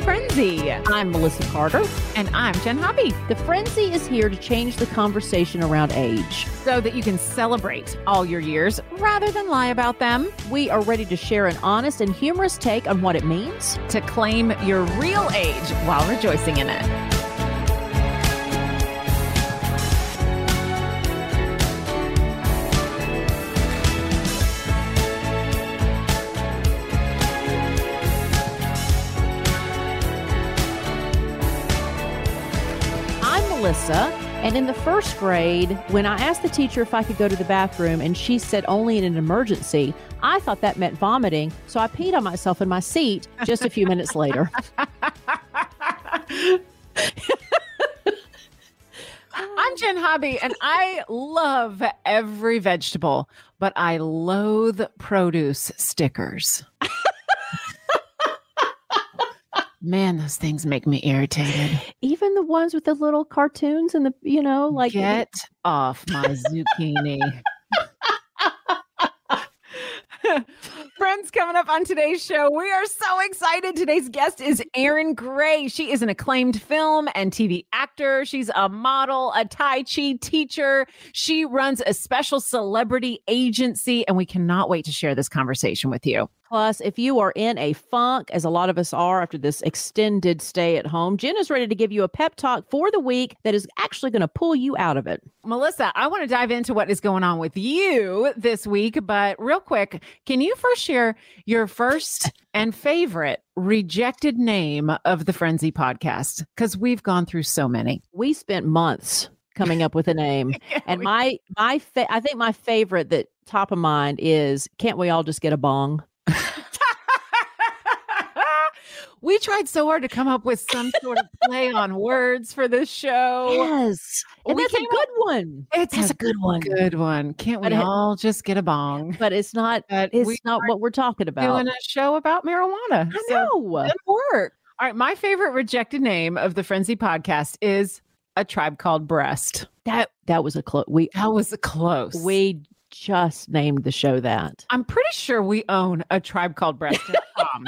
friends. Welcome to The Frenzy. I'm Melissa Carter. And I'm Jenn Hobby. The Frenzy is here to change the conversation around age so that you can celebrate all your years rather than lie about them. We are ready to share an honest and humorous take on what it means to claim your real age while rejoicing in it. Melissa. And in the first grade, when I asked the teacher if I could go to the bathroom and she said only in an emergency, I thought that meant vomiting. So I peed on myself in my seat just a few minutes later. I'm Jenn Hobby, and I love every vegetable, but I loathe produce stickers. Man, those things make me irritated. Even the ones with the little cartoons and the, you know, like get off my zucchini. Friends, coming up on today's show, we are so excited. Today's guest is Erin Gray. She is an acclaimed film and TV actor. She's a model, a Tai Chi teacher. She runs a special celebrity agency, and we cannot wait to share this conversation with you. Plus, if you are in a funk, as a lot of us are after this extended stay at home, Jenn is ready to give you a pep talk for the week that is actually going to pull you out of it. Melissa, I want to dive into what is going on with you this week, but real quick, can you first share your first and favorite rejected name of the Frenzy podcast? Because we've gone through so many. We spent months coming up with a name. yeah, and we- my my fa- I think my favorite that top of mind is can't we all just get a bong? We tried so hard to come up with some sort of play on words for this show. Yes. And we that's a good one. It's a good one. Good one. Can't we but all just get a bong? But it's not but it's not what we're talking about. Doing a show about marijuana. I know. So good work. All right. My favorite rejected name of the Frenzy podcast is a tribe called Breast. That that was a close we that was a close. We just named the show that. I'm pretty sure we own a tribe called Breast.com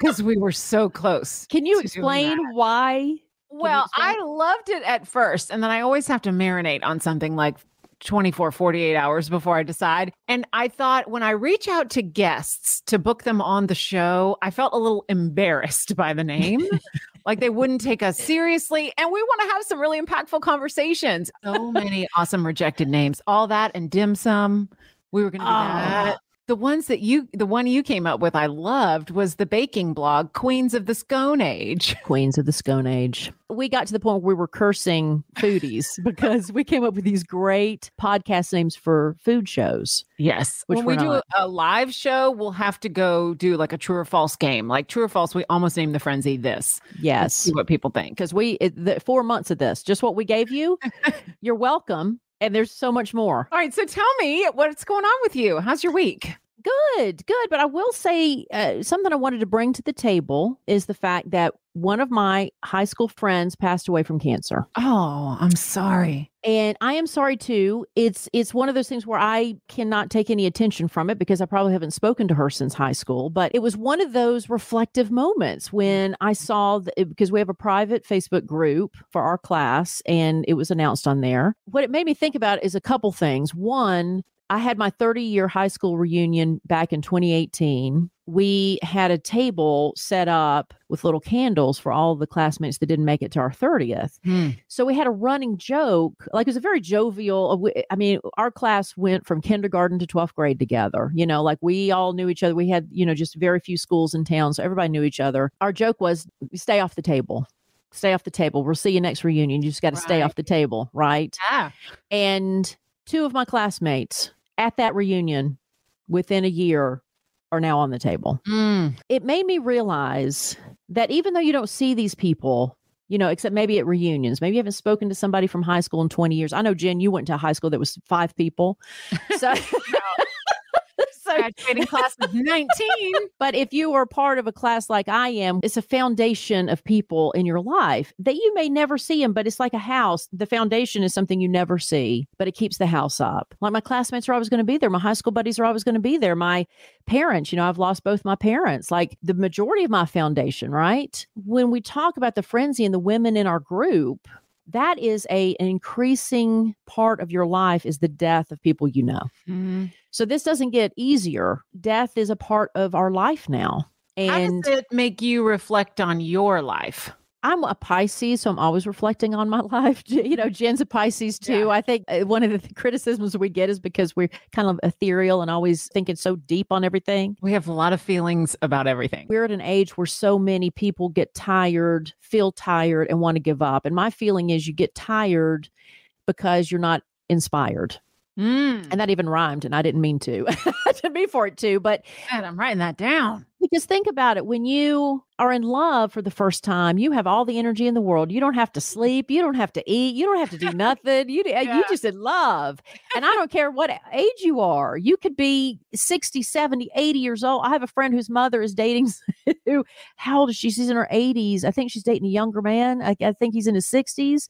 because we were so close. Can you explain why? Well, I loved it at first, and then I always have to marinate on something like 24, 48 hours before I decide. And I thought when I reach out to guests to book them on the show, I felt a little embarrassed by the name. like they wouldn't take us seriously. And we want to have some really impactful conversations. So many awesome rejected names. All that and dim sum. We were going to do oh. that the ones that you the one you came up with i loved was the baking blog queens of the scone age. Queens of the scone age. We got to the point where we were cursing foodies because we came up with these great podcast names for food shows. Yes. When we do a live show we'll have to go do like a true or false game. Like true or false we almost named the frenzy this. Yes see what people think. Because we it, the four months of this just what we gave you? You're welcome and there's so much more. All right. So tell me what's going on with you. How's your week? Good, good. But I will say uh, something I wanted to bring to the table is the fact that one of my high school friends passed away from cancer. Oh, I'm sorry. And I am sorry too. It's it's one of those things where I cannot take any attention from it because I probably haven't spoken to her since high school, but it was one of those reflective moments when I saw the, because we have a private Facebook group for our class and it was announced on there. What it made me think about is a couple things. One, I had my 30 year high school reunion back in 2018. We had a table set up with little candles for all the classmates that didn't make it to our 30th. Hmm. So we had a running joke. Like it was a very jovial, uh, I mean, our class went from kindergarten to 12th grade together. You know, like we all knew each other. We had, you know, just very few schools in town. So everybody knew each other. Our joke was stay off the table stay off the table. We'll see you next reunion. You just got to right. stay off the table, right? Yeah. And two of my classmates at that reunion within a year are now on the table. Mm. It made me realize that even though you don't see these people, you know, except maybe at reunions, maybe you haven't spoken to somebody from high school in 20 years. I know, Jenn, you went to a high school that was five people. So. so, graduating class of 19. But if you are part of a class like I am, it's a foundation of people in your life that you may never see them, but it's like a house. The foundation is something you never see, but it keeps the house up. Like my classmates are always going to be there. My high school buddies are always going to be there. My parents, you know, I've lost both my parents, like the majority of my foundation, right? When we talk about the frenzy and the women in our group, that is a an increasing part of your life is the death of people you know. Mm-hmm. So this doesn't get easier. Death is a part of our life now. And How does it make you reflect on your life? I'm a Pisces, so I'm always reflecting on my life. You know, Jenn's a Pisces too. Yeah. I think uh, one of the criticisms we get is because we're kind of ethereal and always thinking so deep on everything. We have a lot of feelings about everything. We're at an age where so many people get tired, feel tired, and want to give up. And my feeling is you get tired because you're not inspired. Mm. And that even rhymed, and I didn't mean to. to be for it too, but and I'm writing that down. Because think about it when you are in love for the first time, you have all the energy in the world. You don't have to sleep. You don't have to eat. You don't have to do nothing. You, yeah. you just in love. And I don't care what age you are. You could be 60, 70, 80 years old. I have a friend whose mother is dating who, how old is she? She's in her 80s. I think she's dating a younger man. I, I think he's in his 60s.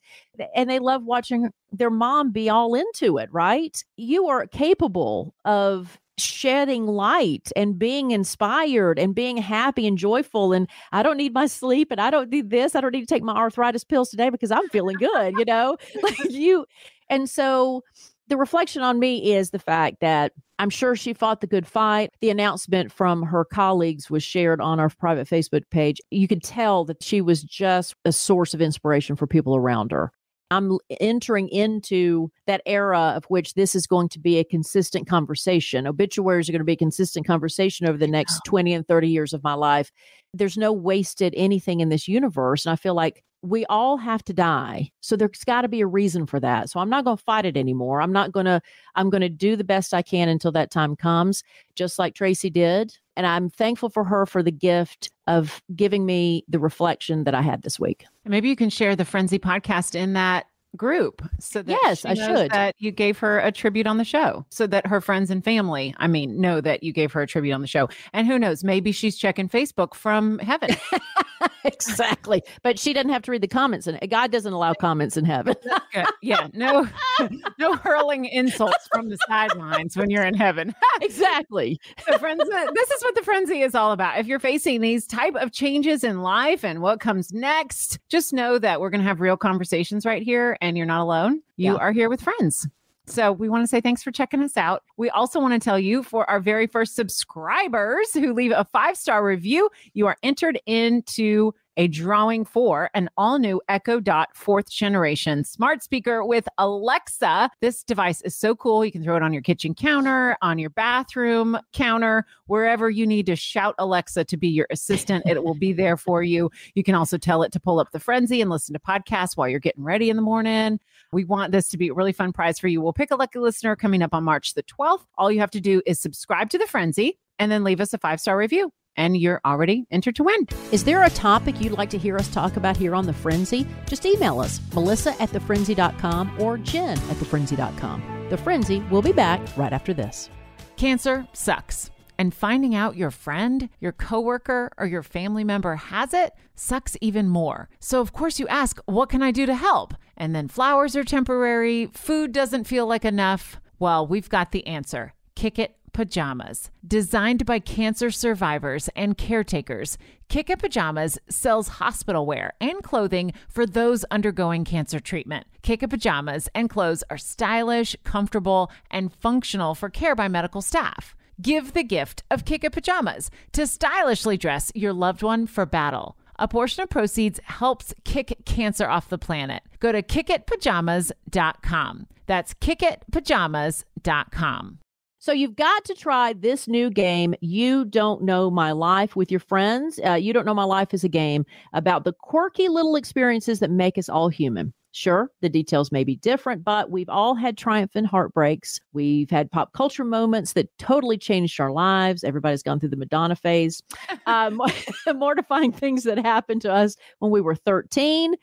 And they love watching their mom be all into it, right? You are capable of shedding light and being inspired and being happy and joyful and I don't need my sleep and I don't need this I don't need to take my arthritis pills today because I'm feeling good you know like you and so the reflection on me is the fact that I'm sure she fought the good fight. The announcement from her colleagues was shared on our private Facebook page. You could tell that she was just a source of inspiration for people around her. I'm entering into that era of which this is going to be a consistent conversation. Obituaries are going to be a consistent conversation over the next 20 and 30 years of my life. There's no wasted anything in this universe. And I feel like we all have to die. So there's got to be a reason for that. So I'm not going to fight it anymore. I'm not going to, I'm going to do the best I can until that time comes, just like Tracy did. And I'm thankful for her for the gift of giving me the reflection that I had this week. Maybe you can share the Frenzy podcast in that group so that yes i should. that you gave her a tribute on the show so that her friends and family i mean know that you gave her a tribute on the show. And who knows maybe she's checking facebook from heaven exactly but she doesn't have to read the comments and god doesn't allow comments in heaven yeah no no hurling insults from the sidelines when you're in heaven exactly so friends uh, this is what the frenzy is all about if you're facing these type of changes in life and what comes next just know that we're going to have real conversations right here and you're not alone. You yeah. are here with friends. So we want to say thanks for checking us out. We also want to tell you for our very first subscribers who leave a five star review, you are entered into a drawing for an all new Echo Dot fourth generation smart speaker with Alexa. This device is so cool. You can throw it on your kitchen counter, on your bathroom counter, wherever you need to shout Alexa to be your assistant. it will be there for you. You can also tell it to pull up the frenzy and listen to podcasts while you're getting ready in the morning. We want this to be a really fun prize for you. We'll pick a lucky listener coming up on March the 12th. All you have to do is subscribe to the frenzy and then leave us a five star review and you're already entered to win. Is there a topic you'd like to hear us talk about here on The Frenzy? Just email us, melissa at thefrenzy.com or jen at thefrenzy.com. The Frenzy will be back right after this. Cancer sucks. And finding out your friend, your coworker, or your family member has it sucks even more. So, of course, you ask, What can I do to help? And then flowers are temporary, food doesn't feel like enough. Well, we've got the answer. Kick it Pajamas. Designed by cancer survivors and caretakers, Kick Pajamas sells hospital wear and clothing for those undergoing cancer treatment. Kick Pajamas and clothes are stylish, comfortable, and functional for care by medical staff. Give the gift of Kick Pajamas to stylishly dress your loved one for battle. A portion of proceeds helps kick cancer off the planet. Go to kickitpajamas.com. That's kickitpajamas.com. So you've got to try this new game, You Don't Know My Life, with your friends. Uh, you Don't Know My Life is a game about the quirky little experiences that make us all human. Sure, the details may be different, but we've all had triumphant heartbreaks. We've had pop culture moments that totally changed our lives. Everybody's gone through the Madonna phase. Um, mortifying things that happened to us when we were 13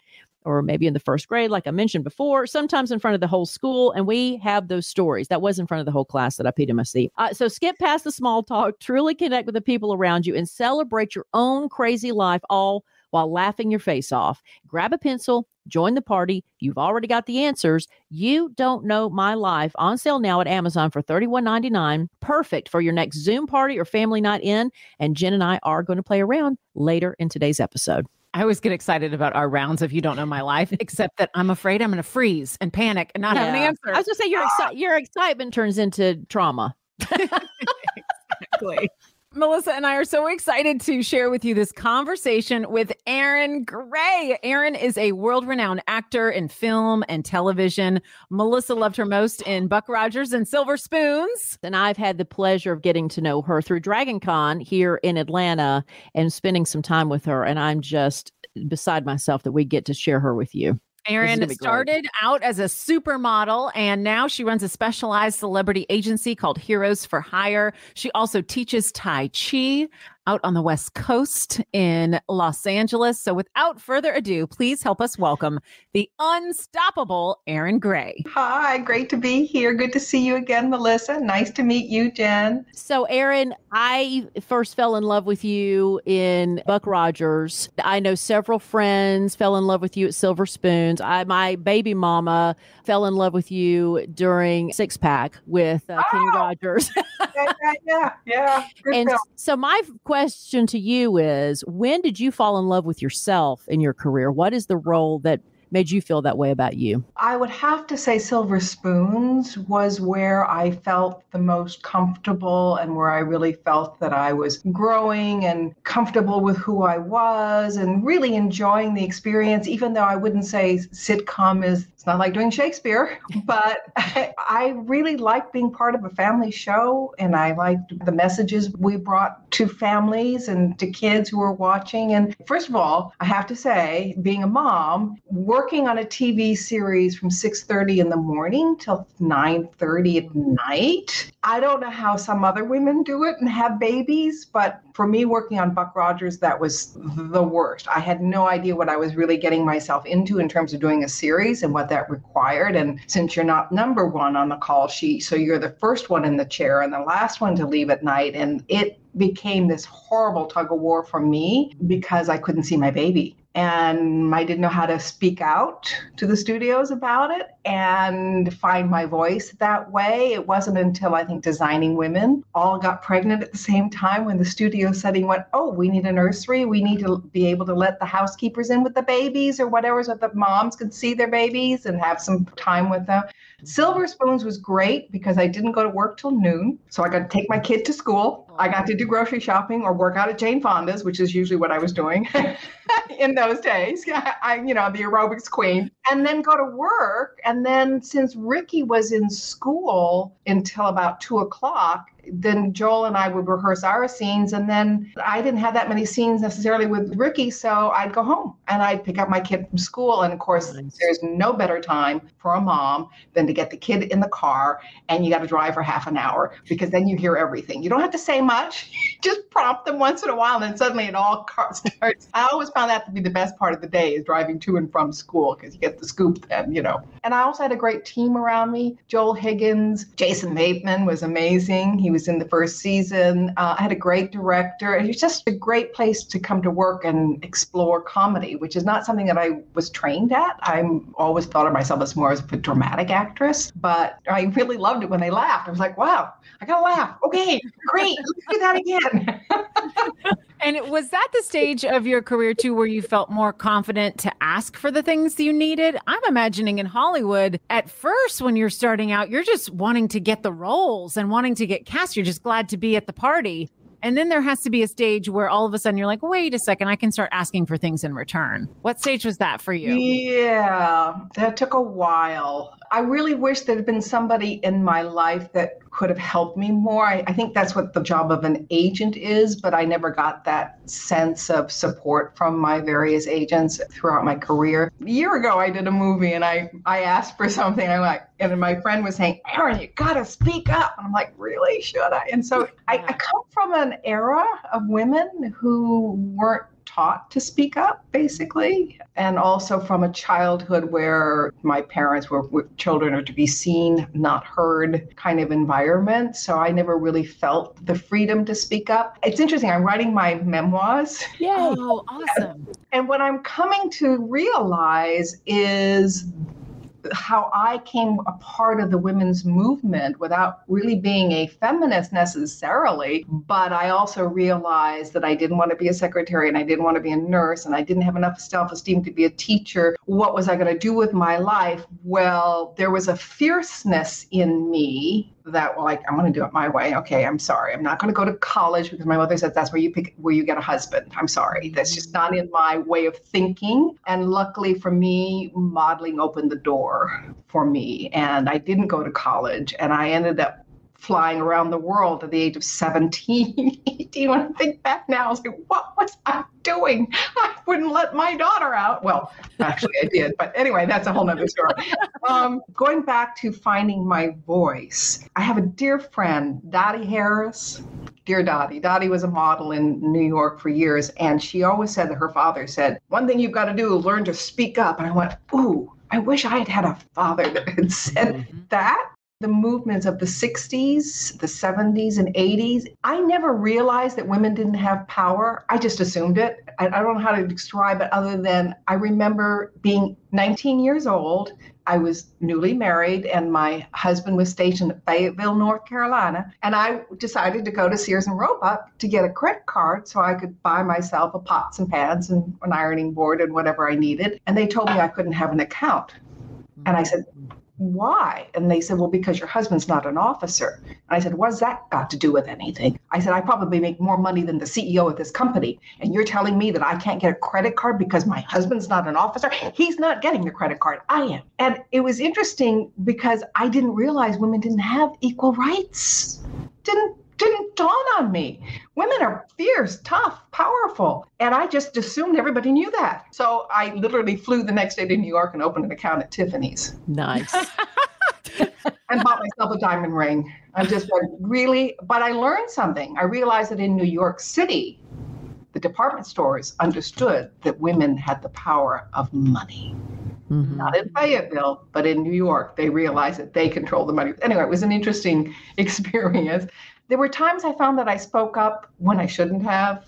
or maybe in the first grade, like I mentioned before, sometimes in front of the whole school. And we have those stories. That was in front of the whole class that I peed in my seat. Uh, so skip past the small talk, truly connect with the people around you, and celebrate your own crazy life all while laughing your face off. Grab a pencil, join the party. You've already got the answers. You don't know my life on sale now at Amazon for $31.99. Perfect for your next Zoom party or family night in. And Jenn and I are going to play around later in today's episode. I always get excited about our rounds if you don't know my life, except that I'm afraid I'm going to freeze and panic and not yeah. have an answer. I was going to say your, ah! exci- your excitement turns into trauma. exactly. Melissa and I are so excited to share with you this conversation with Erin Gray. Erin is a world renowned actor in film and television. Melissa loved her most in Buck Rogers and Silver Spoons. And I've had the pleasure of getting to know her through Dragon Con here in Atlanta and spending some time with her. And I'm just beside myself that we get to share her with you. Erin started great. out as a supermodel and now she runs a specialized celebrity agency called Heroes for Hire. She also teaches Tai Chi out on the West Coast in Los Angeles. So without further ado, please help us welcome the unstoppable Erin Gray. Hi, great to be here. Good to see you again, Melissa. Nice to meet you, Jenn. So, Erin, I first fell in love with you in Buck Rogers. I know several friends fell in love with you at Silver Spoons. I, my baby mama fell in love with you during Six Pack with uh, oh. Kenny Rogers. yeah, yeah, yeah. Good and film. so, my question question to you is when did you fall in love with yourself in your career? What is the role that made you feel that way about you? I would have to say Silver Spoons was where I felt the most comfortable and where I really felt that I was growing and comfortable with who I was and really enjoying the experience, even though I wouldn't say sitcom is not like doing Shakespeare, but I, I really liked being part of a family show and I liked the messages we brought to families and to kids who were watching. And first of all, I have to say, being a mom, working on a TV series from 6:30 in the morning till 9:30 at night. I don't know how some other women do it and have babies, but for me working on Buck Rogers that was the worst. I had no idea what I was really getting myself into in terms of doing a series and what that required. And since you're not number 1 on the call sheet, so you're the first one in the chair and the last one to leave at night. And it became this horrible tug of war for me because I couldn't see my baby. And I didn't know how to speak out to the studios about it and find my voice that way. It wasn't until I think Designing Women all got pregnant at the same time when the studio setting went, Oh, we need a nursery. We need to be able to let the housekeepers in with the babies or whatever so the moms could see their babies and have some time with them. Silver Spoons was great because I didn't go to work till noon. So I got to take my kid to school. I got to do grocery shopping or work out at Jane Fonda's, which is usually what I was doing in those days. I, you know, the aerobics queen. And then go to work. And then since Ricky was in school until about two o'clock, then Joel and I would rehearse our scenes. And then I didn't have that many scenes necessarily with Ricky. So I'd go home and I'd pick up my kid from school. And of course, nice. there's no better time for a mom than to get the kid in the car and you got to drive for half an hour because then you hear everything. You don't have to say much, just prompt them once in a while. And then suddenly it all starts. I always found that to be the best part of the day is driving to and from school because you get the scoop then, you know. And I also had a great team around me. Joel Higgins, Jason Bateman was amazing. He was was in the first season. Uh, I had a great director. It was just a great place to come to work and explore comedy, which is not something that I was trained at. I always thought of myself as more as a dramatic actress, but I really loved it when they laughed. I was like, wow, I gotta laugh. Okay, great, let's do that again. and was that the stage of your career too where you felt more confident to ask for the things you needed? I'm imagining in Hollywood, at first when you're starting out, you're just wanting to get the roles and wanting to get cast you're just glad to be at the party. And then there has to be a stage where all of a sudden you're like, wait a second, I can start asking for things in return. What stage was that for you? Yeah, that took a while. I really wish there had been somebody in my life that could have helped me more. I, I, think that's what the job of an agent is, but I never got that sense of support from my various agents throughout my career. A year ago, I did a movie and I, I asked for something. I'm like, and my friend was saying, Erin, you gotta speak up. And I'm like, really? Should I? And so I, I come from an era of women who weren't taught to speak up, basically, and also from a childhood where my parents were, were children are to be seen, not heard kind of environment. So I never really felt the freedom to speak up. It's interesting. I'm writing my memoirs. Yeah. Oh, awesome. And what I'm coming to realize is how I came a part of the women's movement without really being a feminist necessarily, but I also realized that I didn't want to be a secretary and I didn't want to be a nurse and I didn't have enough self esteem to be a teacher. What was I going to do with my life? Well, there was a fierceness in me that well, like I'm going to do it my way. Okay, I'm sorry. I'm not going to go to college because my mother said that's where you pick where you get a husband. I'm sorry. Mm-hmm. That's just not in my way of thinking. And luckily for me, modeling opened the door for me and I didn't go to college and I ended up flying around the world at the age of 17, 18. When I think back now, I was like, what was I doing? I wouldn't let my daughter out. Well, actually, I did. But anyway, that's a whole nother story. Um, going back to finding my voice, I have a dear friend, Dottie Harris. Dear Dottie. Dottie was a model in New York for years, and she always said that her father said, One thing you've got to do is learn to speak up. And I went, Ooh, I wish I had had a father that had said mm-hmm. that the movements of the 60s, the 70s, and 80s, I never realized that women didn't have power. I just assumed it. I, I, don't know how to describe it other than I remember being 19 years old. I was newly married, and my husband was stationed at Fayetteville, North Carolina. And I decided to go to Sears and Roebuck to get a credit card so I could buy myself a pots and pans and an ironing board and whatever I needed. And they told me I couldn't have an account. And I said, why? And they said, well, because your husband's not an officer. And I said, what's that got to do with anything? I said, I probably make more money than the CEO of this company. And you're telling me that I can't get a credit card because my husband's not an officer? He's not getting the credit card. I am. And it was interesting because I didn't realize women didn't have equal rights. Didn't didn't dawn on me. Women are fierce, tough, powerful. And I just assumed everybody knew that. So I literally flew the next day to New York and opened an account at Tiffany's. Nice. and bought myself a diamond ring. I just went, really? But I learned something. I realized that in New York City, the department stores understood that women had the power of money. Mm-hmm. Not in Fayetteville, but in New York, they realized that they control the money. Anyway, it was an interesting experience there were times I found that I spoke up when I shouldn't have,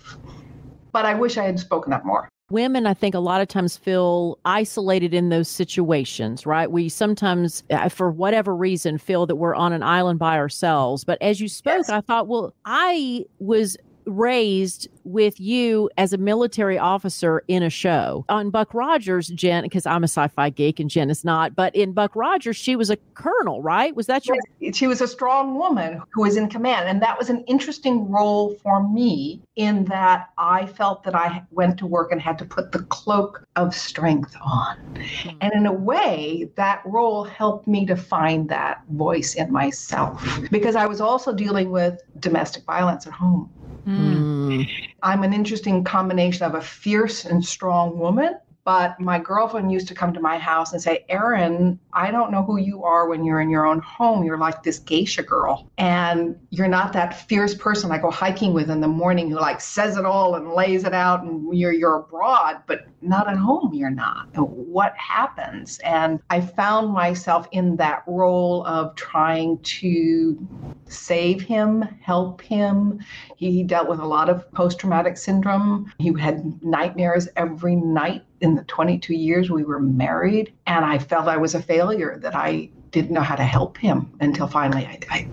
but I wish I had spoken up more. Women, I think, a lot of times feel isolated in those situations, right? We sometimes, uh, for whatever reason, feel that we're on an island by ourselves. But as you spoke, yes. I thought, well, I was raised with you as a military officer in a show. On Buck Rogers, Jenn, because I'm a sci-fi geek and Jenn is not, but in Buck Rogers, she was a colonel, right? Was that your? She was a strong woman who was in command, and that was an interesting role for me in that I felt that I went to work and had to put the cloak of strength on, mm-hmm. and in a way, that role helped me to find that voice in myself because I was also dealing with domestic violence at home. Mm. I'm an interesting combination of a fierce and strong woman but my girlfriend used to come to my house and say, Erin, I don't know who you are when you're in your own home. You're like this geisha girl. And you're not that fierce person I go hiking with in the morning who like says it all and lays it out and you're you're abroad, but not at home you're not. What happens? And I found myself in that role of trying to save him, help him. He dealt with a lot of post-traumatic syndrome. He had nightmares every night in the 22 years we were married. And I felt I was a failure, that I didn't know how to help him until finally I, I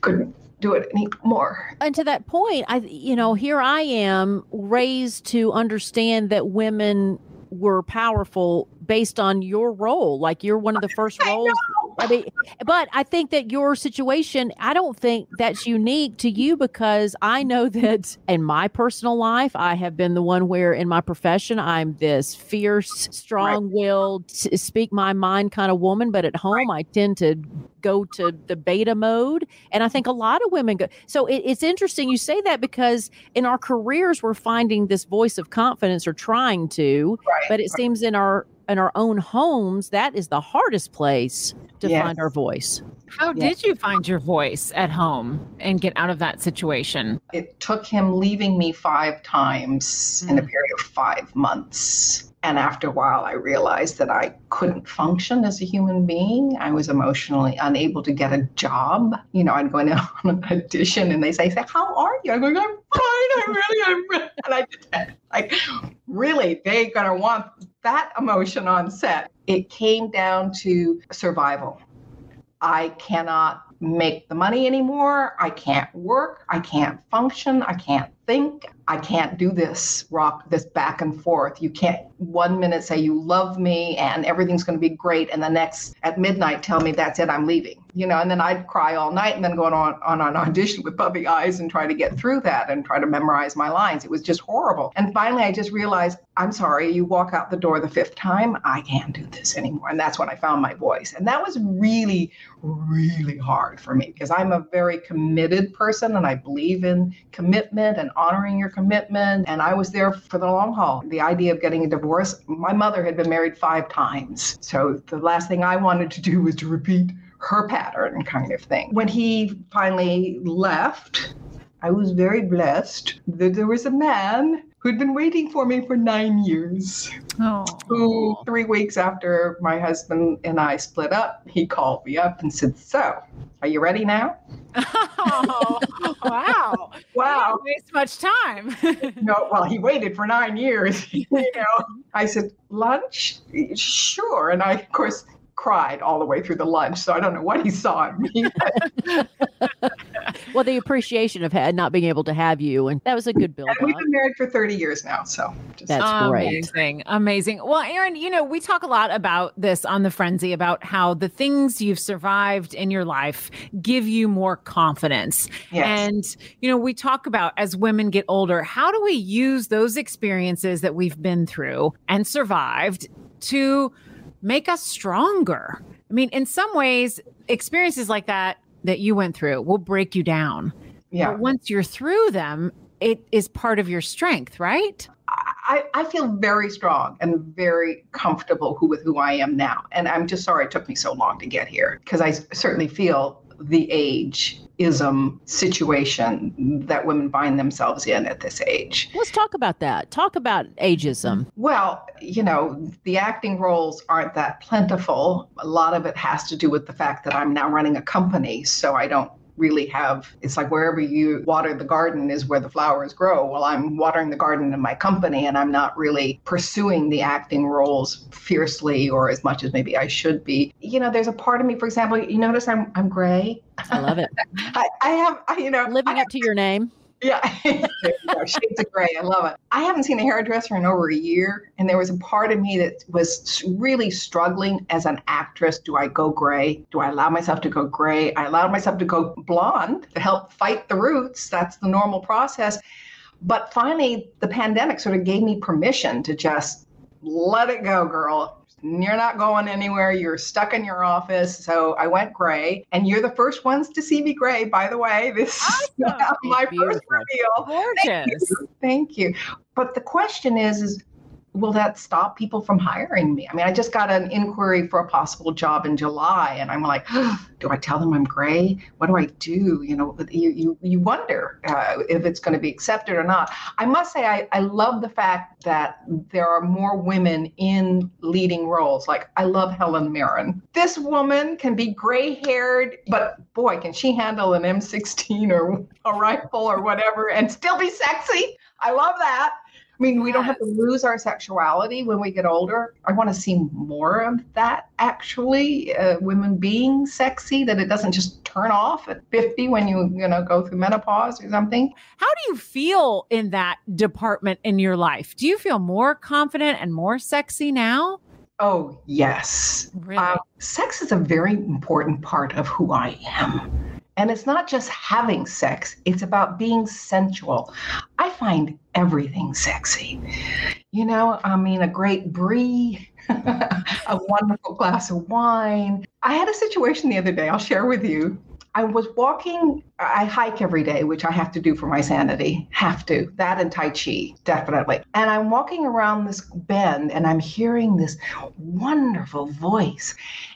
couldn't do it anymore. And to that point, I you know, here I am raised to understand that women were powerful based on your role. Like you're one of the first roles. I, mean, but I think that your situation, I don't think that's unique to you because I know that in my personal life, I have been the one where in my profession, I'm this fierce, strong willed, right. speak my mind kind of woman. But at home, right. I tend to go to the beta mode. And I think a lot of women go. So it, it's interesting you say that because in our careers, we're finding this voice of confidence or trying to, right. but it seems in our in our own homes, that is the hardest place to yes. find our voice. How yeah. did you find your voice at home and get out of that situation? It took him leaving me five times mm. in a mm. period of five months. And after a while, I realized that I couldn't function as a human being. I was emotionally unable to get a job. You know, I'd go in on an audition and they say, say How are you? I'm going, I'm fine. I'm really I'm Really. And I just, like, really, they're going to want that emotion on set. It came down to survival. I cannot make the money anymore. I can't work. I can't function. I can't think. I can't do this rock, this back and forth. You can't one minute say you love me and everything's going to be great, and the next at midnight tell me that's it, I'm leaving. You know, and then I'd cry all night and then go on, on an audition with puppy eyes and try to get through that and try to memorize my lines. It was just horrible. And finally, I just realized, I'm sorry, you walk out the door the fifth time, I can't do this anymore. And that's when I found my voice. And that was really, really hard for me because I'm a very committed person and I believe in commitment and honoring your commitment. And I was there for the long haul. The idea of getting a divorce, my mother had been married five times. So the last thing I wanted to do was to repeat her pattern kind of thing. When he finally left, I was very blessed that there was a man who'd been waiting for me for nine years. Oh. Who, three weeks after my husband and I split up, he called me up and said, So, are you ready now? Oh, wow. wow. waste much time. no, well, he waited for nine years. you know, I said, Lunch? Sure. And I, of course, cried all the way through the lunch. So I don't know what he saw in me. well, the appreciation of not being able to have you, and that was a good build. And we've been married for 30 years now, so just, that's great. Amazing, amazing. Well, Erin, you know, we talk a lot about this on the Frenzy about how the things you've survived in your life give you more confidence. Yes. And you know, we talk about as women get older, how do we use those experiences that we've been through and survived to make us stronger. I mean, in some ways, experiences like that that you went through will break you down. Yeah. But once you're through them, it is part of your strength, right? I, I feel very strong and very comfortable who, with who I am now. And I'm just sorry it took me so long to get here because I certainly feel the age ism situation that women find themselves in at this age. Let's talk about that. Talk about ageism. Well, you know, the acting roles aren't that plentiful. A lot of it has to do with the fact that I'm now running a company, so I don't really have it's like wherever you water the garden is where the flowers grow. Well i'm watering the garden in my company and i'm not really pursuing the acting roles fiercely or as much as maybe i should be. You know there's a part of me for example you notice i'm i'm gray? I love it. I, I have I, you know living up to your name yeah, shades of gray. I love it. I haven't seen a hairdresser in over a year, and there was a part of me that was really struggling as an actress. Do I go gray? Do I allow myself to go gray? I allowed myself to go blonde to help fight the roots. That's the normal process. But finally, the pandemic sort of gave me permission to just let it go, girl you're not going anywhere. You're stuck in your office. So I went gray, and you're the first ones to see me gray. By the way, this awesome. is my first reveal. Gorgeous. Thank you. Thank you. But the question is, is will that stop people from hiring me? I mean, I just got an inquiry for a possible job in July, and I'm like, oh, do I tell them I'm gray? What do I do? You know, you you, you wonder uh, if it's going to be accepted or not. I must say, I, I love the fact that there are more women in leading roles. Like, I love Helen Mirren. This woman can be gray haired, but boy, can she handle an M16 or a rifle or whatever and still be sexy. I love that. I mean, we don't have to lose our sexuality when we get older. I want to see more of that actually, uh, women being sexy, that it doesn't just turn off at 50 when you, you know, go through menopause or something. How do you feel in that department in your life? Do you feel more confident and more sexy now? Oh, yes. Really? Uh, sex is a very important part of who I am. And it's not just having sex, it's about being sensual. I find everything sexy. You know, I mean, a great brie, a wonderful glass of wine. I had a situation the other day, I'll share with you. I was walking, I hike every day, which I have to do for my sanity. Have to. That and Tai Chi, definitely. And I'm walking around this bend and I'm hearing this wonderful voice.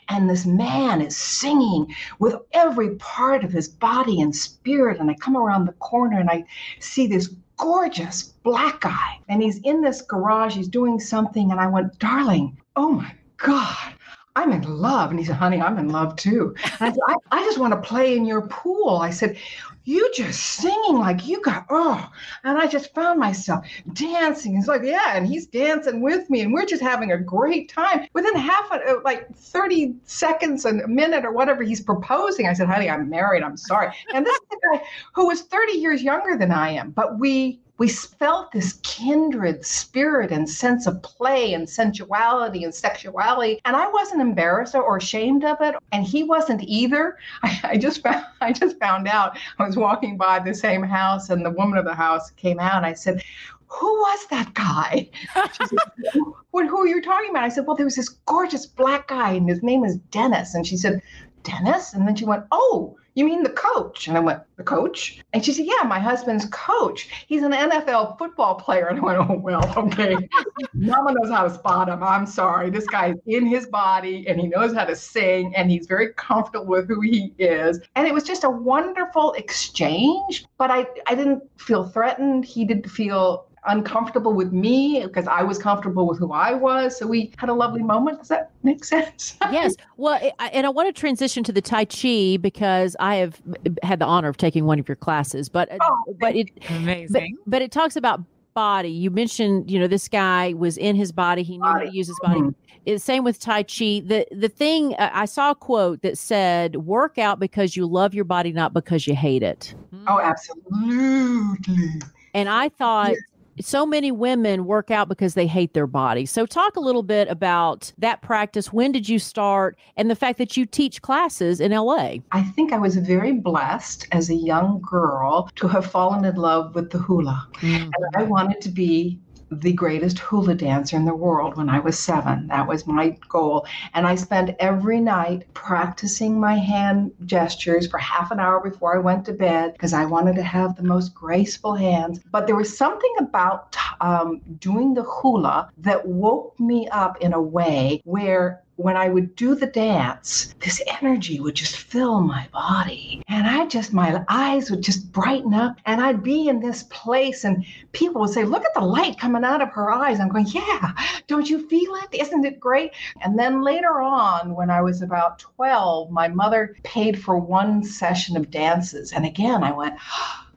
And this man is singing with every part of his body and spirit. And I come around the corner and I see this gorgeous black guy. And he's in this garage, he's doing something. And I went, darling, oh my God. I'm in love. And he said, honey, I'm in love too. And I said, I, I just want to play in your pool. I said, you just singing like you got, oh. And I just found myself dancing. It's like, yeah. And he's dancing with me. And we're just having a great time. Within half, of, uh, like 30 seconds, and a minute or whatever, he's proposing. I said, honey, I'm married. I'm sorry. And this is a guy who was 30 years younger than I am. But we we felt this kindred spirit and sense of play and sensuality and sexuality. And I wasn't embarrassed or ashamed of it. And he wasn't either. I, I just found I just found out I was walking by the same house and the woman of the house came out and I said, who was that guy? She said, well, who are you talking about? I said, well, there was this gorgeous black guy and his name is Dennis. And she said, Dennis? And then she went, oh, you mean the coach? And I went, The coach? And she said, Yeah, my husband's coach. He's an NFL football player. And I went, Oh, well, okay. Mama knows how to spot him. I'm sorry. This guy's in his body and he knows how to sing and he's very comfortable with who he is. And it was just a wonderful exchange. But I, I didn't feel threatened. He didn't feel uncomfortable with me because I was comfortable with who I was. So we had a lovely moment. Does that make sense? yes. Well, and I want to transition to the Tai Chi because I have had the honor of taking one of your classes, but uh, oh, but it amazing. But, but, it talks about body. You mentioned, you know, this guy was in his body. He knew body. how to use his body. Mm-hmm. Same with Tai Chi. The the thing uh, I saw a quote that said, "Work out because you love your body, not because you hate it." Oh, absolutely. And I thought yes so many women work out because they hate their body. So, talk a little bit about that practice. When did you start? And the fact that you teach classes in LA. I think I was very blessed as a young girl to have fallen in love with the hula. Mm-hmm. And I wanted to be the greatest hula dancer in the world when I was seven. That was my goal. And I spent every night practicing my hand gestures for half an hour before I went to bed because I wanted to have the most graceful hands. But there was something about um, doing the hula that woke me up in a way where when I would do the dance, this energy would just fill my body. And I just, my eyes would just brighten up. And I'd be in this place, and people would say, Look at the light coming out of her eyes. I'm going, Yeah, don't you feel it? Isn't it great? And then later on, when I was about 12, my mother paid for one session of dances. And again, I went,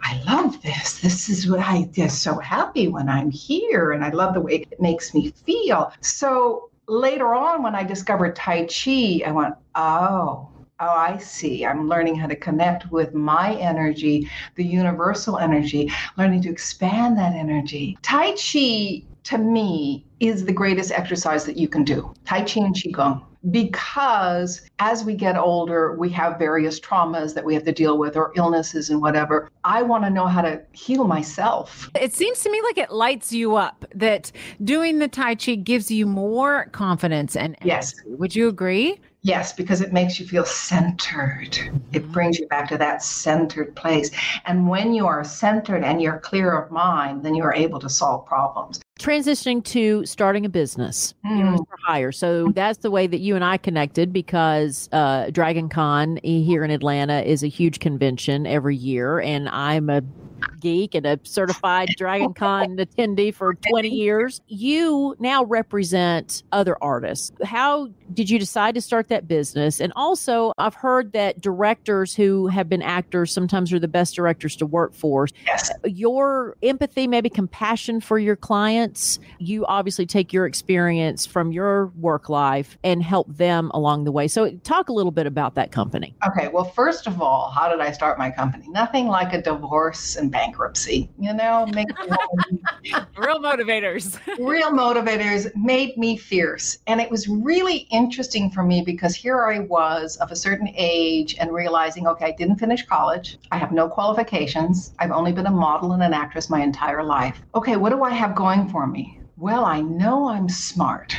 I love this. This is what I get so happy when I'm here. And I love the way it makes me feel. So later on, when I discovered Tai Chi, I went, oh, Oh, I see. I'm learning how to connect with my energy, the universal energy, learning to expand that energy. Tai Chi, to me, is the greatest exercise that you can do. Tai Chi and Qigong because as we get older, we have various traumas that we have to deal with or illnesses and whatever. I want to know how to heal myself. It seems to me like it lights you up, that doing the Tai Chi gives you more confidence and energy. yes. Would you agree? Yes, because it makes you feel centered. It mm-hmm. brings you back to that centered place. And when you are centered and you're clear of mind, then you're able to solve problems. Transitioning to starting a business mm. for hire. So that's the way that you and I connected because uh, Dragon Con here in Atlanta is a huge convention every year. And I'm a geek and a certified Dragon Con attendee for 20 years. You now represent other artists. How did you decide to start that business? And also, I've heard that directors who have been actors sometimes are the best directors to work for. Yes. Your empathy, maybe compassion for your clients, you obviously take your experience from your work life and help them along the way. So, talk a little bit about that company. Okay. Well, first of all, how did I start my company? Nothing like a divorce and bankruptcy, you know, make real motivators. real motivators made me fierce. And it was really interesting for me because here I was of a certain age and realizing, okay, I didn't finish college. I have no qualifications. I've only been a model and an actress my entire life. Okay, what do I have going for me? Well, I know I'm smart.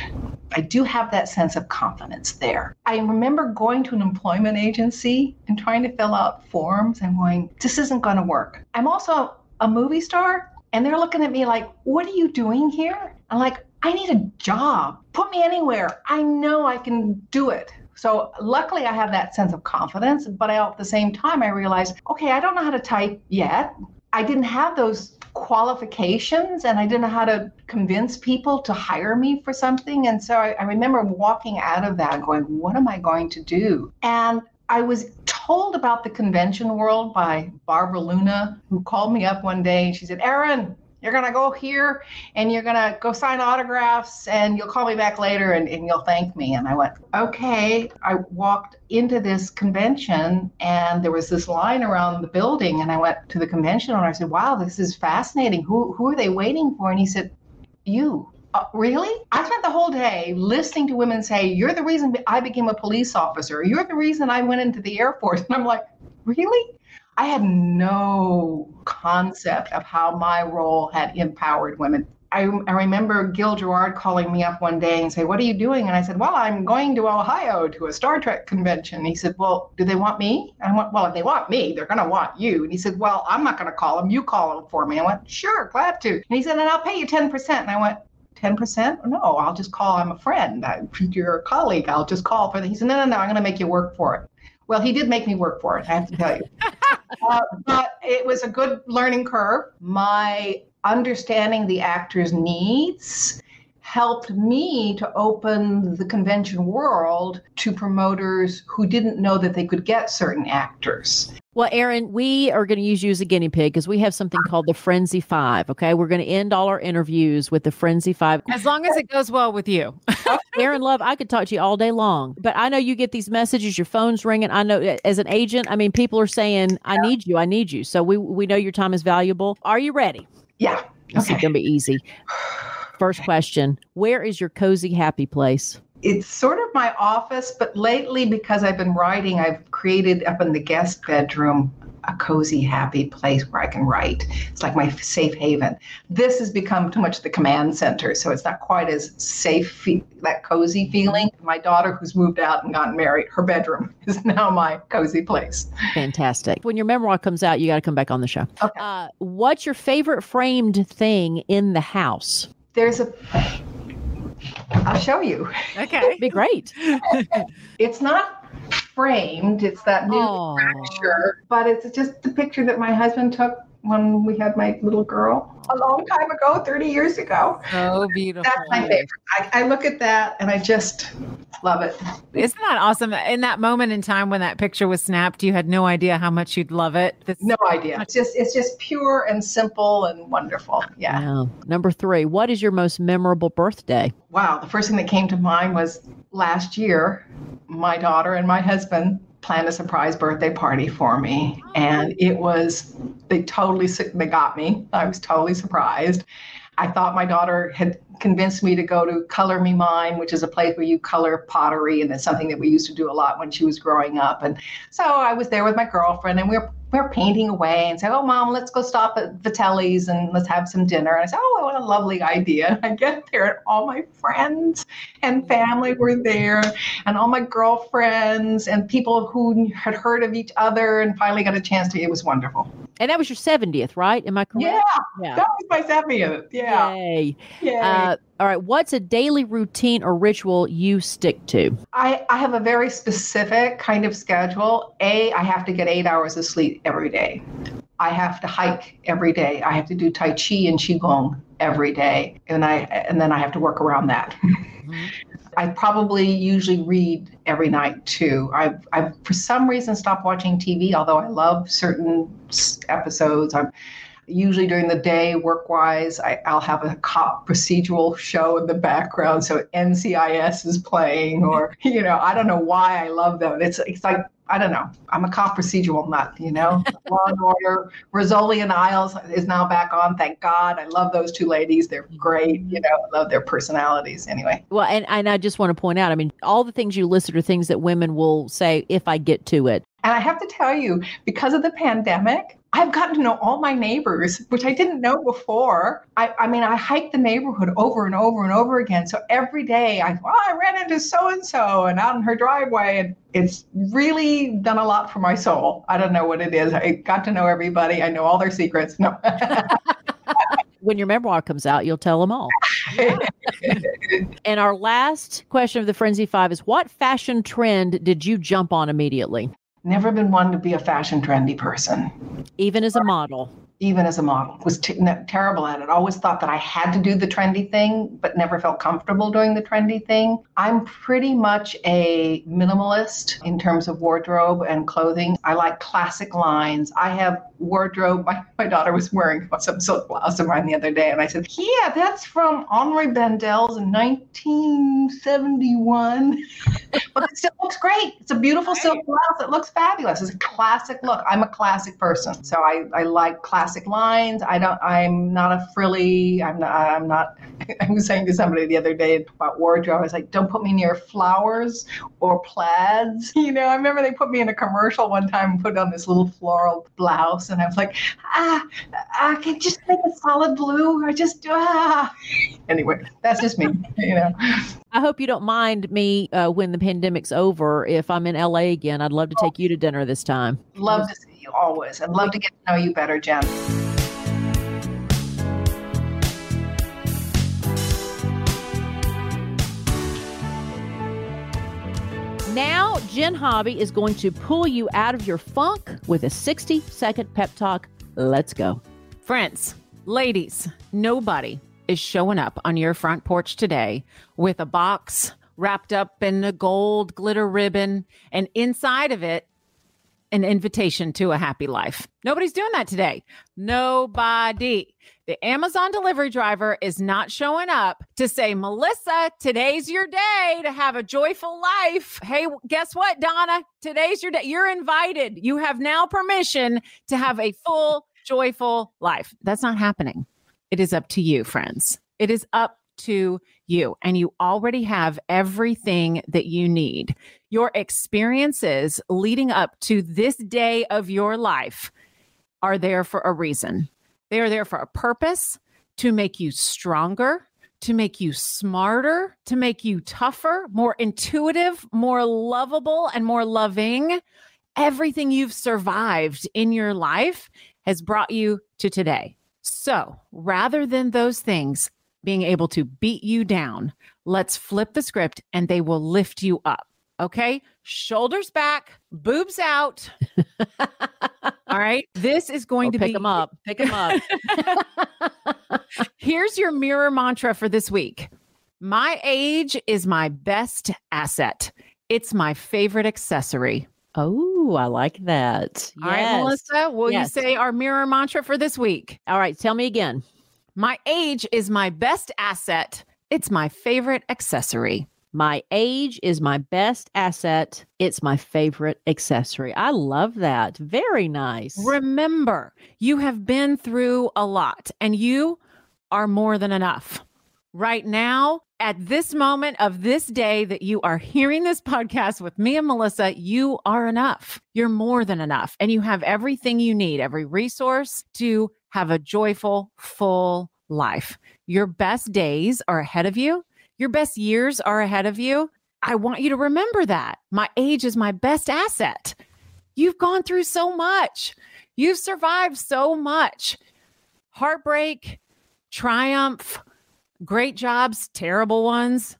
I do have that sense of confidence there. I remember going to an employment agency and trying to fill out forms and going, this isn't going to work. I'm also a movie star, and they're looking at me like, what are you doing here? I'm like, I need a job. Put me anywhere. I know I can do it. So luckily I have that sense of confidence, but I, at the same time I realized, okay, I don't know how to type yet. I didn't have those qualifications and I didn't know how to convince people to hire me for something. And so I, I remember walking out of that going, what am I going to do? And I was told about the convention world by Barbara Luna, who called me up one day and she said, Erin, you're going to go here and you're going to go sign autographs and you'll call me back later and, and you'll thank me. And I went, okay. I walked into this convention and there was this line around the building. And I went to the convention and I said, wow, this is fascinating. Who, who are they waiting for? And he said, you. Uh, really? I spent the whole day listening to women say, You're the reason I became a police officer. You're the reason I went into the Air Force. And I'm like, Really? I had no concept of how my role had empowered women. I, I, remember Gil Gerard calling me up one day and say, "What are you doing?" And I said, "Well, I'm going to Ohio to a Star Trek convention." He said, "Well, do they want me?" And I went, "Well, if they want me, they're going to want you." And he said, "Well, I'm not going to call them. You call them for me." I went, "Sure, glad to." And he said, "And I'll pay you ten percent." And I went, 10%? No, I'll just call. I'm a friend. I, you're a colleague. I'll just call for that. He said, no, no, no, I'm going to make you work for it. Well, he did make me work for it, I have to tell you. uh, but it was a good learning curve. My understanding the actor's needs helped me to open the convention world to promoters who didn't know that they could get certain actors. Well, Erin, we are going to use you as a guinea pig because we have something called the Frenzy Five. Okay. We're going to end all our interviews with the Frenzy Five. As long as it goes well with you. Oh, Erin Love, I could talk to you all day long, but I know you get these messages, your phone's ringing. I know eh, as an agent, I mean, people are saying, I need you, I need you. So we, we know your time is valuable. Are you ready? Yeah. This okay. is going to be easy. First question Where is your cozy, happy place? It's sort of my office, but lately, because I've been writing, I've created up in the guest bedroom a cozy, happy place where I can write. It's like my safe haven. This has become too much the command center, so it's not quite as safe, that cozy feeling. My daughter, who's moved out and gotten married, her bedroom is now my cozy place. Fantastic. When your memoir comes out, you got to come back on the show. Okay. Uh, what's your favorite framed thing in the house? There's a I'll show you. Okay. Be great. it's not framed, it's that new Aww. fracture, but it's just the picture that my husband took when we had my little girl a long time ago, 30 years ago. So beautiful. That's my favorite. I, I, look at that and I just love it. Isn't that awesome? In that moment in time when that picture was snapped, you had no idea how much you'd love it. This- no idea. It's just it's just pure and simple and wonderful. Yeah. yeah. Number three, what is your most memorable birthday? Wow. The first thing that came to mind was last year, my daughter and my husband planned a surprise birthday party for me. And it was they totally they got me. I was totally surprised. I thought my daughter had convinced me to go to color me mine which is a place where you color pottery and it's something that we used to do a lot when she was growing up. And so i was there with my girlfriend and we were we're painting away and say, Oh, mom, let's go stop at Vitelli's and let's have some dinner. And I said, Oh, what a lovely idea. And I get there and all my friends and family were there and all my girlfriends and people who had heard of each other and finally got a chance to. It was wonderful. And that was your 70th, right? Am I correct? Yeah. yeah. That was my 70th. Yeah. Yay. Yay. Uh, all right. What's a daily routine or ritual you stick to? I, I have a very specific kind of schedule. A, I have to get eight hours of sleep every day. I have to hike every day. I have to do Tai Chi and Qigong every day. And I and then I have to work around that. Mm-hmm. I probably usually read every night too. I've, I've for some reason stopped watching TV, although I love certain episodes. I'm usually during the day, work wise, I'll have a cop procedural show in the background. So NCIS is playing, or, you know, I don't know why I love them. It's, it's like, I don't know. I'm a cop procedural nut, you know. Law and Order. Rizzoli and Isles is now back on. Thank God. I love those two ladies. They're great. You know, I love their personalities. Anyway. Well, and, and I just want to point out. I mean, all the things you listed are things that women will say if I get to it. And I have to tell you, because of the pandemic, I've gotten to know all my neighbors, which I didn't know before. I, I mean, I hiked the neighborhood over and over and over again. So every day I, well, I ran into so and so and out in her driveway. And it's really done a lot for my soul. I don't know what it is. I got to know everybody. I know all their secrets. No. when your memoir comes out, you'll tell them all. and our last question of the Frenzy Five is what fashion trend did you jump on immediately? Never been one to be a fashion trendy person. Even as a model even as a model. Was t- terrible at it always thought that i had to do the trendy thing but never felt comfortable doing the trendy thing. I'm pretty much a minimalist in terms of wardrobe and clothing. I like classic lines. I have wardrobe. My, my daughter was wearing some silk blouse of mine the other day and i said yeah that's from henri bendel's in 1971 but it still looks great. It's a beautiful silk blouse. It looks fabulous. It's a classic look. I'm a classic person so i, I like classic classic lines. I don't. I'm not a frilly. I'm not. I'm not. I was saying to somebody the other day about wardrobe. I was like, don't put me near flowers or plaids. You know, I remember they put me in a commercial one time and put on this little floral blouse, and I was like, ah, I can just make a solid blue. I just ah. Anyway, that's just me. You know. I hope you don't mind me uh, when the pandemic's over. If I'm in LA again, I'd love to take you to dinner this time. Love to see you always. I'd love to get to know you better, Jenn. Now, Jenn Hobby is going to pull you out of your funk with a 60 second pep talk. Let's go. Friends, ladies, nobody is showing up on your front porch today with a box wrapped up in a gold glitter ribbon, and inside of it an invitation to a happy life. Nobody's doing that today. Nobody. The Amazon delivery driver is not showing up to say, Melissa, today's your day to have a joyful life. Hey, guess what, Donna? Today's your day. You're invited. You have now permission to have a full, joyful life. That's not happening. It is up to you, friends. It is up to you, and you already have everything that you need. Your experiences leading up to this day of your life are there for a reason. They are there for a purpose to make you stronger, to make you smarter, to make you tougher, more intuitive, more lovable, and more loving. Everything you've survived in your life has brought you to today. So rather than those things being able to beat you down, let's flip the script and they will lift you up. Okay. Shoulders back, boobs out. All right. This is going to pick be. Pick them up. Pick them up. Here's your mirror mantra for this week My age is my best asset, it's my favorite accessory. Oh, I like that. All yes. right, Melissa, will yes. you say our mirror mantra for this week? All right. Tell me again. My age is my best asset. It's my favorite accessory. My age is my best asset. It's my favorite accessory. I love that. Very nice. Remember, you have been through a lot and you are more than enough. Right now, at this moment of this day that you are hearing this podcast with me and Melissa, you are enough. You're more than enough. And you have everything you need, every resource to have a joyful, full life. Your best days are ahead of you. Your best years are ahead of you. I want you to remember that. My age is my best asset. You've gone through so much. You've survived so much heartbreak, triumph, great jobs, terrible ones,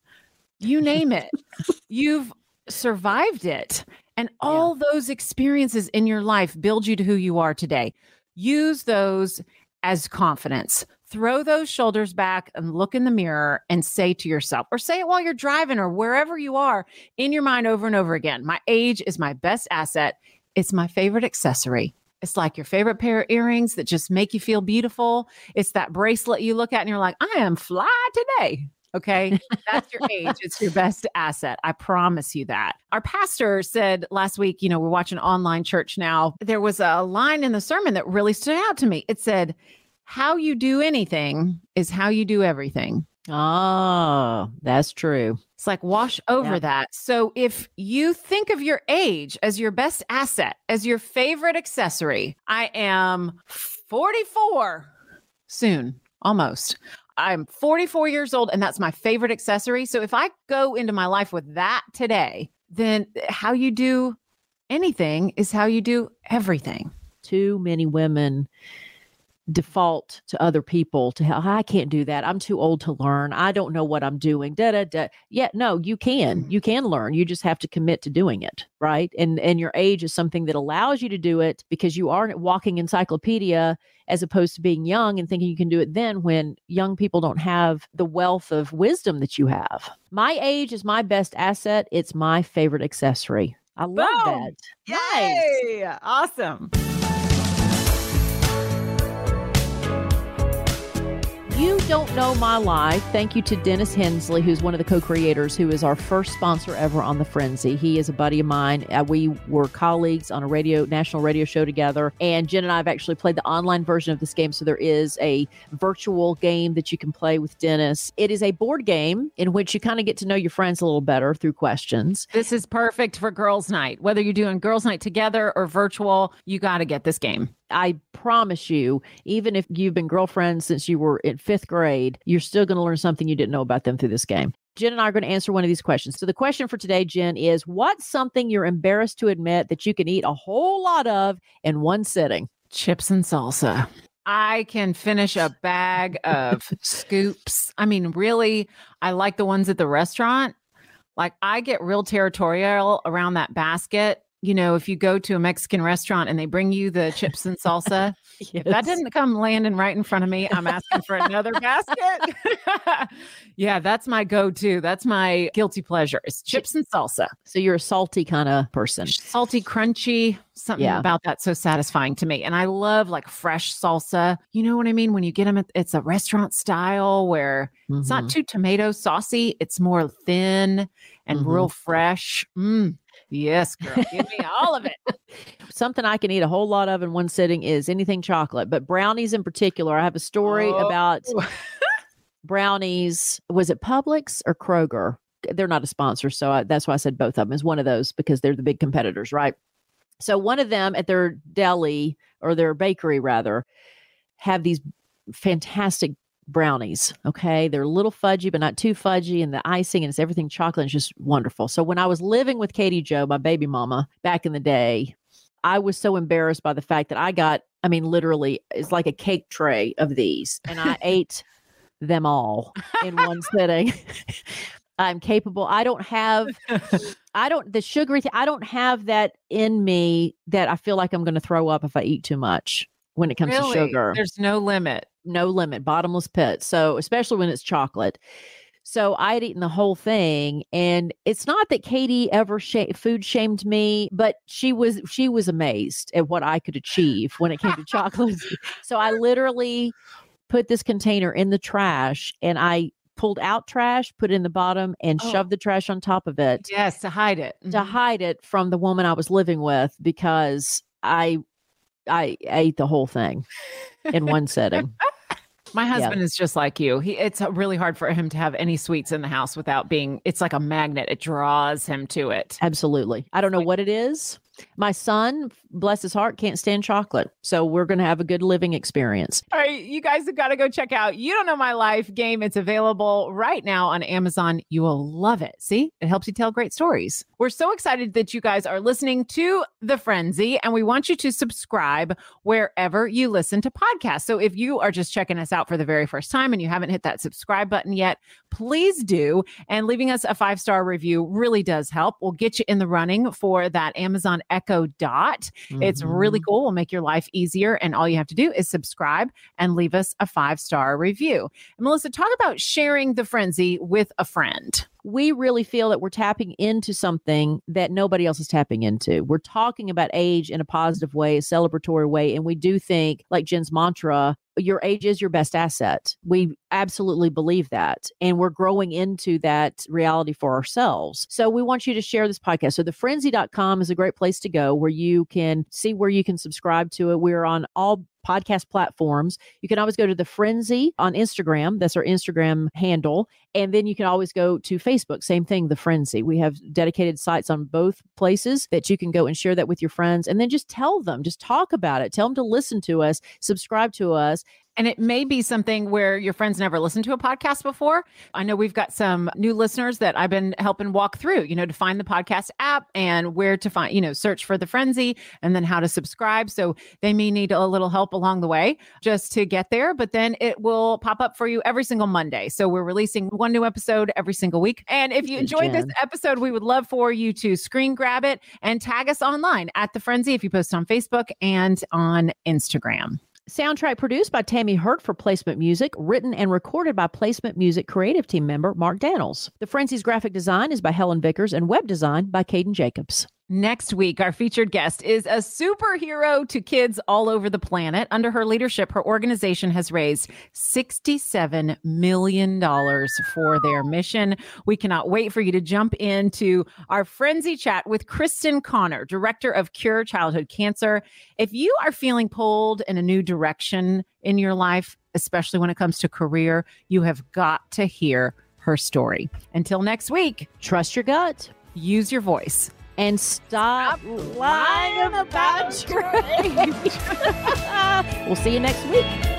you name it. You've survived it. And all yeah. those experiences in your life build you to who you are today. Use those as confidence throw those shoulders back and look in the mirror and say to yourself, or say it while you're driving or wherever you are in your mind over and over again My age is my best asset. It's my favorite accessory. It's like your favorite pair of earrings that just make you feel beautiful. It's that bracelet you look at and you're like, I am fly today. Okay. That's your age. It's your best asset. I promise you that. Our pastor said last week, you know, we're watching online church now. There was a line in the sermon that really stood out to me. It said, how you do anything is how you do everything. Oh, that's true. It's like wash over Yeah. that. So if you think of your age as your best asset, as your favorite accessory, I am 44 soon, almost. I'm 44 years old and that's my favorite accessory. So if I go into my life with that today, then how you do anything is how you do everything. Too many women default to other people to help. I can't do that. I'm too old to learn. I don't know what I'm doing. Da da da. Yeah, no, you can. Mm-hmm. You can learn. You just have to commit to doing it, right? And and your age is something that allows you to do it because you are a walking encyclopedia as opposed to being young and thinking you can do it then when young people don't have the wealth of wisdom that you have. My age is my best asset. It's my favorite accessory. I love Boom. that. Nice. Awesome. You don't know my life. Thank you to Dennis Hensley, who's one of the co-creators, who is our first sponsor ever on the Frenzy. He is a buddy of mine. Uh, we were colleagues on a radio national radio show together, and Jenn and I have actually played the online version of this game. So there is a virtual game that you can play with Dennis. It is a board game in which you kind of get to know your friends a little better through questions. This is perfect for girls' night. Whether you're doing girls' night together or virtual, you got to get this game. I promise you, even if you've been girlfriends since you were in fifth grade, you're still going to learn something you didn't know about them through this game. Jenn and I are going to answer one of these questions. So, the question for today, Jenn, is what's something you're embarrassed to admit that you can eat a whole lot of in one sitting? Chips and salsa. I can finish a bag of scoops. I mean, really, I like the ones at the restaurant. Like, I get real territorial around that basket. You know, if you go to a Mexican restaurant and they bring you the chips and salsa, if that didn't come landing right in front of me, I'm asking for another basket. yeah, that's my go to. That's my guilty pleasure is chips and salsa. So, you're a salty kind of person. salty, crunchy, something Yeah. about that so satisfying to me. And I love like fresh salsa. You know what I mean? When you get them, it's a restaurant style where it's not Mhm. too tomato saucy. It's more thin and Mhm. real fresh. Mm. Yes, girl. Give me all of it. Something I can eat a whole lot of in one sitting is anything chocolate, but brownies in particular. I have a story Oh. about brownies. Was it Publix or Kroger? They're not a sponsor, so I, that's why I said both of them. Is one of those because they're the big competitors, right? So one of them at their deli or their bakery rather have these fantastic brownies. Okay, they're a little fudgy, but not too fudgy, and the icing and it's everything chocolate. is just wonderful. So when I was living with Katie Joe, my baby mama, back in the day, I was so embarrassed by the fact that I got. I mean, literally, it's like a cake tray of these, and I ate them all in one sitting. I'm capable. I don't have, I don't, the sugary, thing, I don't have that in me that I feel like I'm going to throw up if I eat too much when it comes Really? to sugar. There's no limit. No limit, bottomless pit. So, especially when it's chocolate. So, I had eaten the whole thing. And it's not that Katie ever sh- food shamed me, but she was, she was amazed at what I could achieve when it came to chocolate. So, I literally put this container in the trash and I pulled out trash, put it in the bottom, and Oh. shoved the trash on top of it Yes, to hide it. to mm-hmm. hide it from the woman I was living with because I I ate the whole thing in one setting. My husband is just like you. He it's uh, really hard for him to have any sweets in the house without being it's like a magnet. It draws him to it. Absolutely. I don't know what it is. My son, bless his heart, can't stand chocolate. So we're going to have a good living experience. All right, you guys have got to go check out You Don't Know My Life game. It's available right now on Amazon. You will love it. See, it helps you tell great stories. We're so excited that you guys are listening to The Frenzy, and we want you to subscribe wherever you listen to podcasts. So if you are just checking us out for the very first time and you haven't hit that subscribe button yet, please do. And leaving us a five star review really does help. We'll get you in the running for that Amazon Echo Dot. It's really Mhm. cool. Will make your life easier. And all you have to do is subscribe and leave us a five star review. And Melissa, talk about sharing the frenzy with a friend. We really feel that we're tapping into something that nobody else is tapping into. We're talking about age in a positive way, a celebratory way. And we do think, like Jenn's mantra, your age is your best asset. We absolutely believe that. And we're growing into that reality for ourselves. So we want you to share this podcast. So thefrenzy.com is a great place to go where you can see where you can subscribe to it. We're on all podcast platforms. You can always go to the Frenzy on Instagram. That's our Instagram handle. And then you can always go to Facebook. Same thing, the Frenzy. We have dedicated sites on both places that you can go and share that with your friends. And then just tell them, just talk about it. Tell them to listen to us, subscribe to us. And it may be something where your friends never listened to a podcast before. I know we've got some new listeners that I've been helping walk through, you know, to find the podcast app and where to find, you know, search for the frenzy and then how to subscribe. So they may need a little help along the way just to get there, but then it will pop up for you every single Monday. So we're releasing one new episode every single week. And if you enjoyed this episode, we would love for you to screen grab it and tag us online at the frenzy if you post on Facebook and on Instagram. Soundtrack produced by Tammy Hurt for Placement Music, written and recorded by Placement Music creative team member Mark Daniels. The Frenzy's graphic design is by Helen Vickers and web design by Caden Jacobs. Next week, our featured guest is a superhero to kids all over the planet. Under her leadership, her organization has raised $67 million for their mission. We cannot wait for you to jump into our frenzy chat with Kristen Connor, director of Cure Childhood Cancer. If you are feeling pulled in a new direction in your life, especially when it comes to career, you have got to hear her story. Until next week, trust your gut, use your voice and stop, stop lying about your age. we'll see you next week.